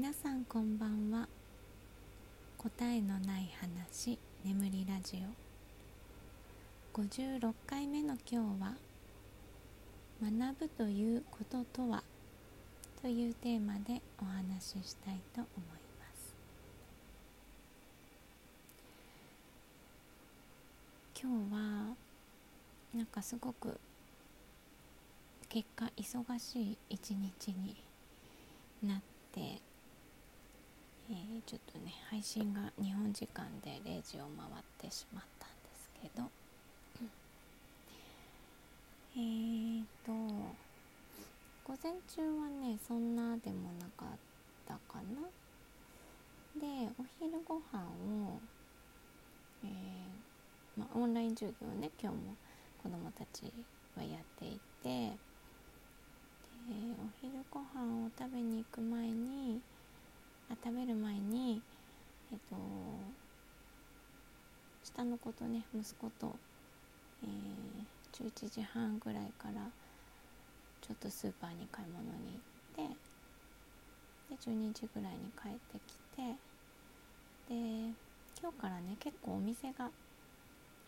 皆さんこんばんは。答えのない話眠りラジオ。56回目の今日は学ぶということとはというテーマでお話ししたいと思います。今日はなんかすごく結果忙しい一日になってえー、ちょっとね配信が日本時間で0時を回ってしまったんですけど。えーと午前中はねそんなでもなかったかな。でお昼ご飯をえー、まあ、オンライン授業ね今日も子どもたちはやっていて。でお昼ご飯を食べに行く前にあ食べる前にえっと下の子とね息子と、えー、11時半ぐらいからちょっとスーパーに買い物に行ってで12時ぐらいに帰ってきてで今日からね結構お店が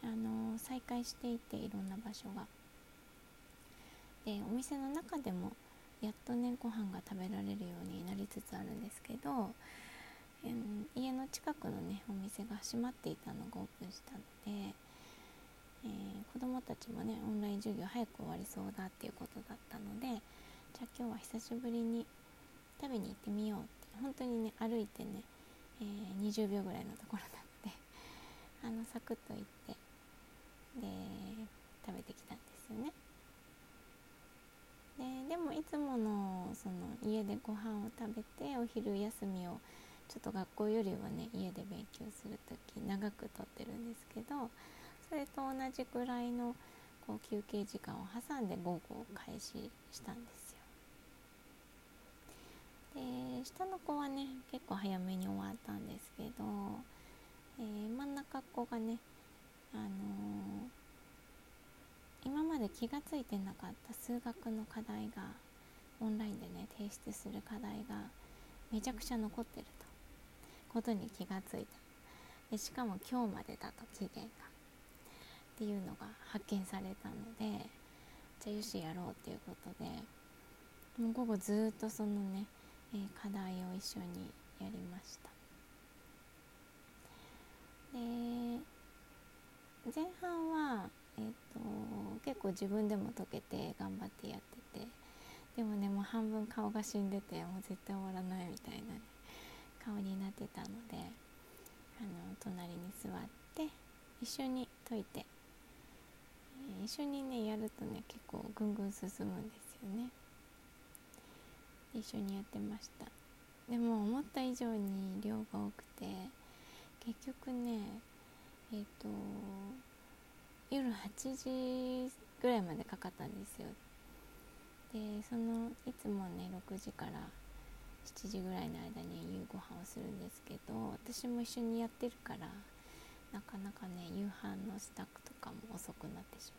あの再開していていろんな場所が。でお店の中でもやっとねご飯が食べられるようになりつつあるんですけど、えー、家の近くのねお店が閉まっていたのがオープンしたので、えー、子どもたちもねオンライン授業早く終わりそうだっていうことだったのでじゃあ今日は久しぶりに食べに行ってみようって本当にね歩いてね、えー、20秒ぐらいのところなのであのサクッと行ってで食べてきたんですよね。ででもいつものその家でご飯を食べてお昼休みをちょっと学校よりはね家で勉強する時長くとってるんですけどそれと同じぐらいのこう休憩時間を挟んで午後を開始したんですよ。で下の子はね結構早めに終わったんですけど、えー、真ん中っ子がねあのー今まで気が付いてなかった数学の課題がオンラインでね提出する課題がめちゃくちゃ残ってると。ことに気がついた。でしかも今日までだと期限が。っていうのが発見されたのでじゃあよしやろうっていうことでもう午後ずっとそのね、えー、課題を一緒にやりました。で前半はえーと、結構自分でも解けて頑張ってやっててでもねもう半分顔が死んでてもう絶対終わらないみたいな、ね、顔になってたのであの隣に座って一緒に解いて、えー、一緒にねやるとね結構ぐんぐん進むんですよね。一緒にやってました。でも思った以上に量が多くて結局ねえっ、ー、と夜8時ぐらいまでかかったんですよ。でそのいつもね6時から7時ぐらいの間に夕ご飯をするんですけど私も一緒にやってるからなかなかね夕飯の支度とかも遅くなってし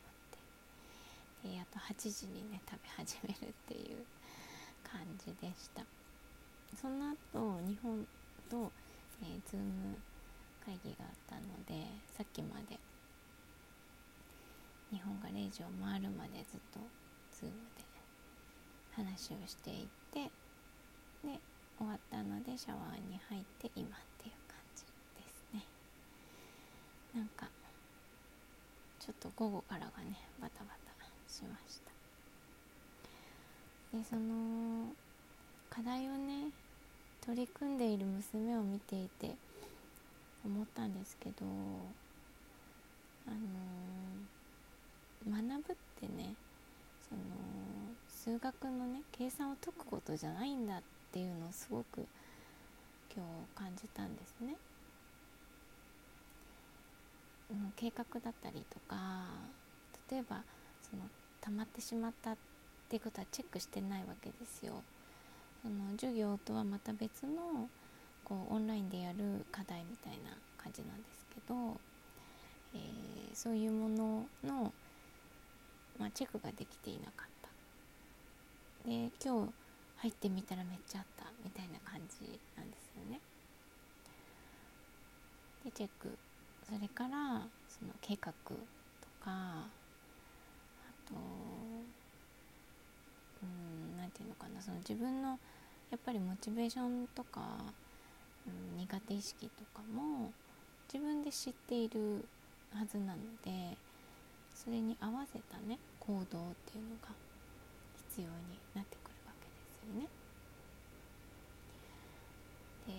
まって。であと8時にね食べ始めるっていう感じでした。その後日本と、えー、ズーム会議があったのでさっきまで日本が0時を回るまでずっと Zoom で話をしていてで終わったのでシャワーに入って今っていう感じですね。なんかちょっと午後からがねバタバタしました。でその課題をね取り組んでいる娘を見ていて思ったんですけどあのー学ぶってねその数学のね計算を解くことじゃないんだっていうのをすごく今日感じたんですね。うん、計画だったりとか例えばその溜まってしまったっていうことはチェックしてないわけですよ。その授業とはまた別のこうオンラインでやる課題みたいな感じなんですけど、えー、そういうもののまあ、チェックができていなかった。で今日入ってみたらめっちゃあったみたいな感じなんですよね。でチェック。それからその計画とかあとうん何て言うのかな。その自分のやっぱりモチベーションとか、うん、苦手意識とかも自分で知っているはずなのでそれに合わせたね行動っていうのが必要になってくるわけですよね。で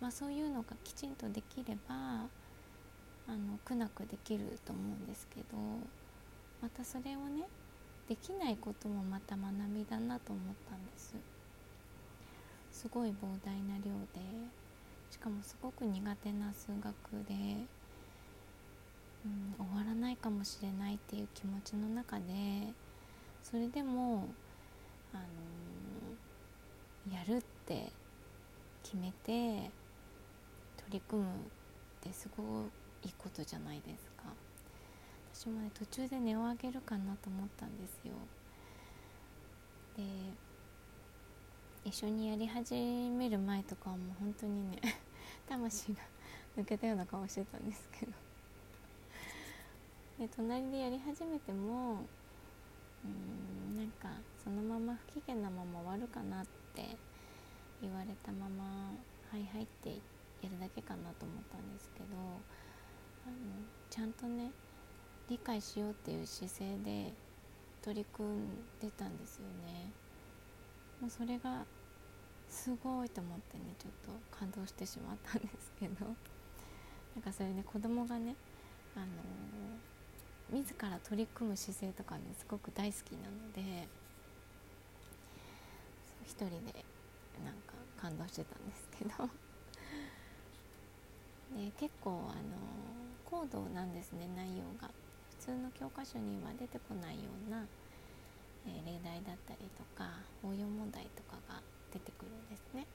まあそういうのがきちんとできればあの苦なくできると思うんですけどまたそれをねできないこともまた学びだなと思ったんですすごい膨大な量でしかもすごく苦手な数学で、うん、終わらないかもしれないっていう気持ちの中でそれでも、あのー、やるって決めて取り組むってすごいいことじゃないですか。私もね途中で値を上げるかなと思ったんですよ。で一緒にやり始める前とかはもう本当にね 魂が抜けたような顔してたんですけど。で隣でやり始めてもうんなんかそのまま不機嫌なまま終わるかなって言われたまま「はいはい」ってやるだけかなと思ったんですけどあのちゃんとね理解しようっていう姿勢で取り組んでたんですよね。もうそれがすごいと思ってねちょっと感動してしまったんですけどなんかそれね子供がねあのー、自ら取り組む姿勢とかねすごく大好きなので一人でなんか感動してたんですけどで 結構あの高度なんですね内容が普通の教科書には出てこないような、えー、例題だったりとか応用問題とかが出てくるんですね。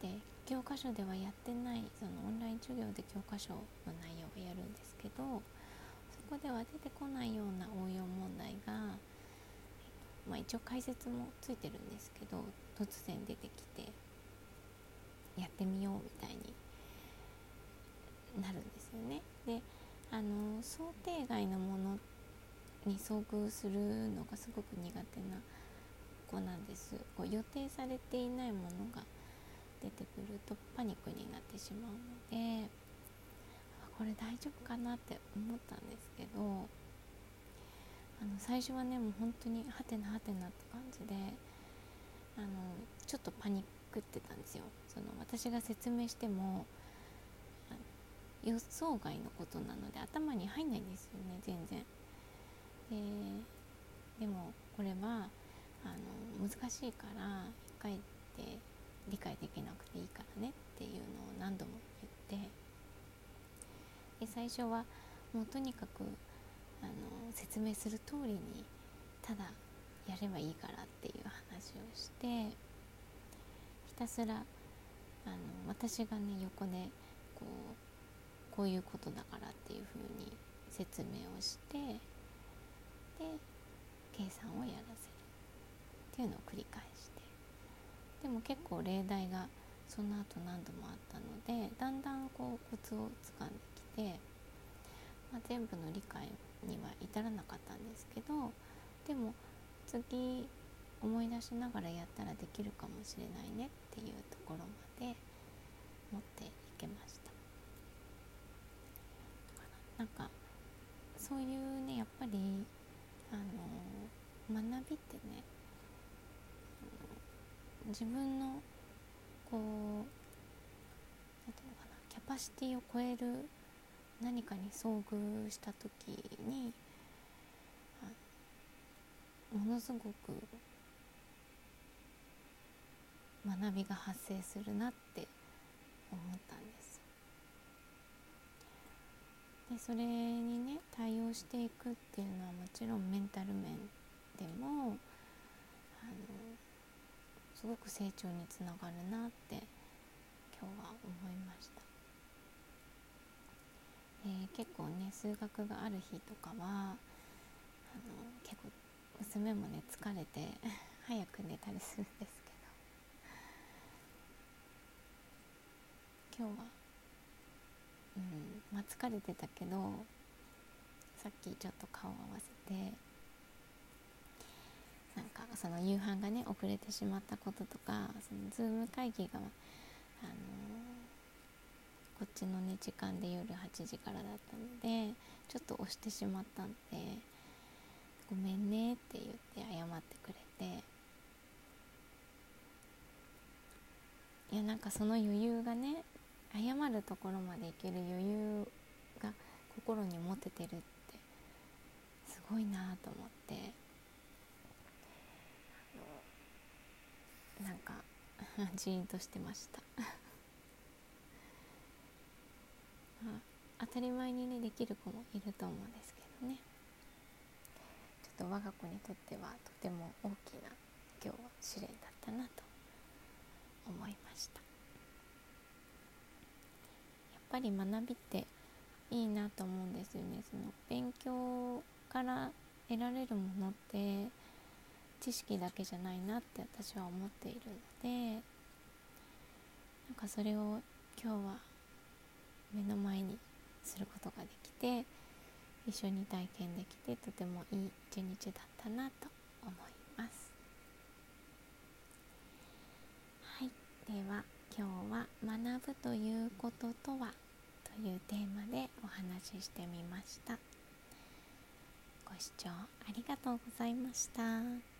で教科書ではやってないそのオンライン授業で教科書の内容をやるんですけどそこでは出てこないような応用問題が、まあ、一応解説もついてるんですけど突然出てきてやってみようみたいになるんですよね。であの想定外のものに遭遇するのがすごく苦手な子なんですこう予定されていないものが出てくるとパニックになってしまうのでこれ大丈夫かなって思ったんですけどあの最初はねもう本当にハテナハテナって感じであのちょっとパニックってたんですよ。その私が説明しても予想外のことなので頭に入んないんですよね全然。ででもこれはあの難しいから一回で理解できなくていいからねっていうのを何度も言ってで最初はもうとにかくあの説明する通りにただやればいいからっていう話をしてひたすらあの私がね横でこうこういうことだからっていうふうに説明をしてで計算をやらせるっていうのを繰り返して。でも結構例題がその後何度もあったのでだんだんこうコツをつかんできて、まあ、全部の理解には至らなかったんですけどでも次思い出しながらやったらできるかもしれないねっていうところまで持っていけました。なんかそういうねやっぱりあの学びってね自分のこう何て言うのかなキャパシティを超える何かに遭遇した時にものすごく学びが発生するなって思ったんです。でそれにね対応していくっていうのはもちろんメンタル面でもあのすごく成長につながるなって今日は思いました、えー、結構ね数学がある日とかはあの結構娘もね疲れて 早く寝たりするんですけど。今日はうんまあ疲れてたけどさっきちょっと顔を合わせてなんかその夕飯がね遅れてしまったこととかそのズーム会議が、あの、ちのね時間で夜8時からだったのでちょっと押してしまったんで「ごめんね」って言って謝ってくれていやなんかその余裕がね謝るところまでいける余裕が心に持ててるってすごいなと思ってなんか ジーンとしてましたまあ、当たり前にねできる子もいると思うんですけどね。ちょっと我が子にとってはとても大きな今日は試練だったなと思いました。やっぱり学びっていいなと思うんですよね。その勉強から得られるものって知識だけじゃないなって私は思っているので。なんかそれを今日は目の前にすることができて一緒に体験できてとてもいい一日だったなと思いますはいでは今日は「学ぶということとは?」というテーマでお話ししてみましたご視聴ありがとうございました。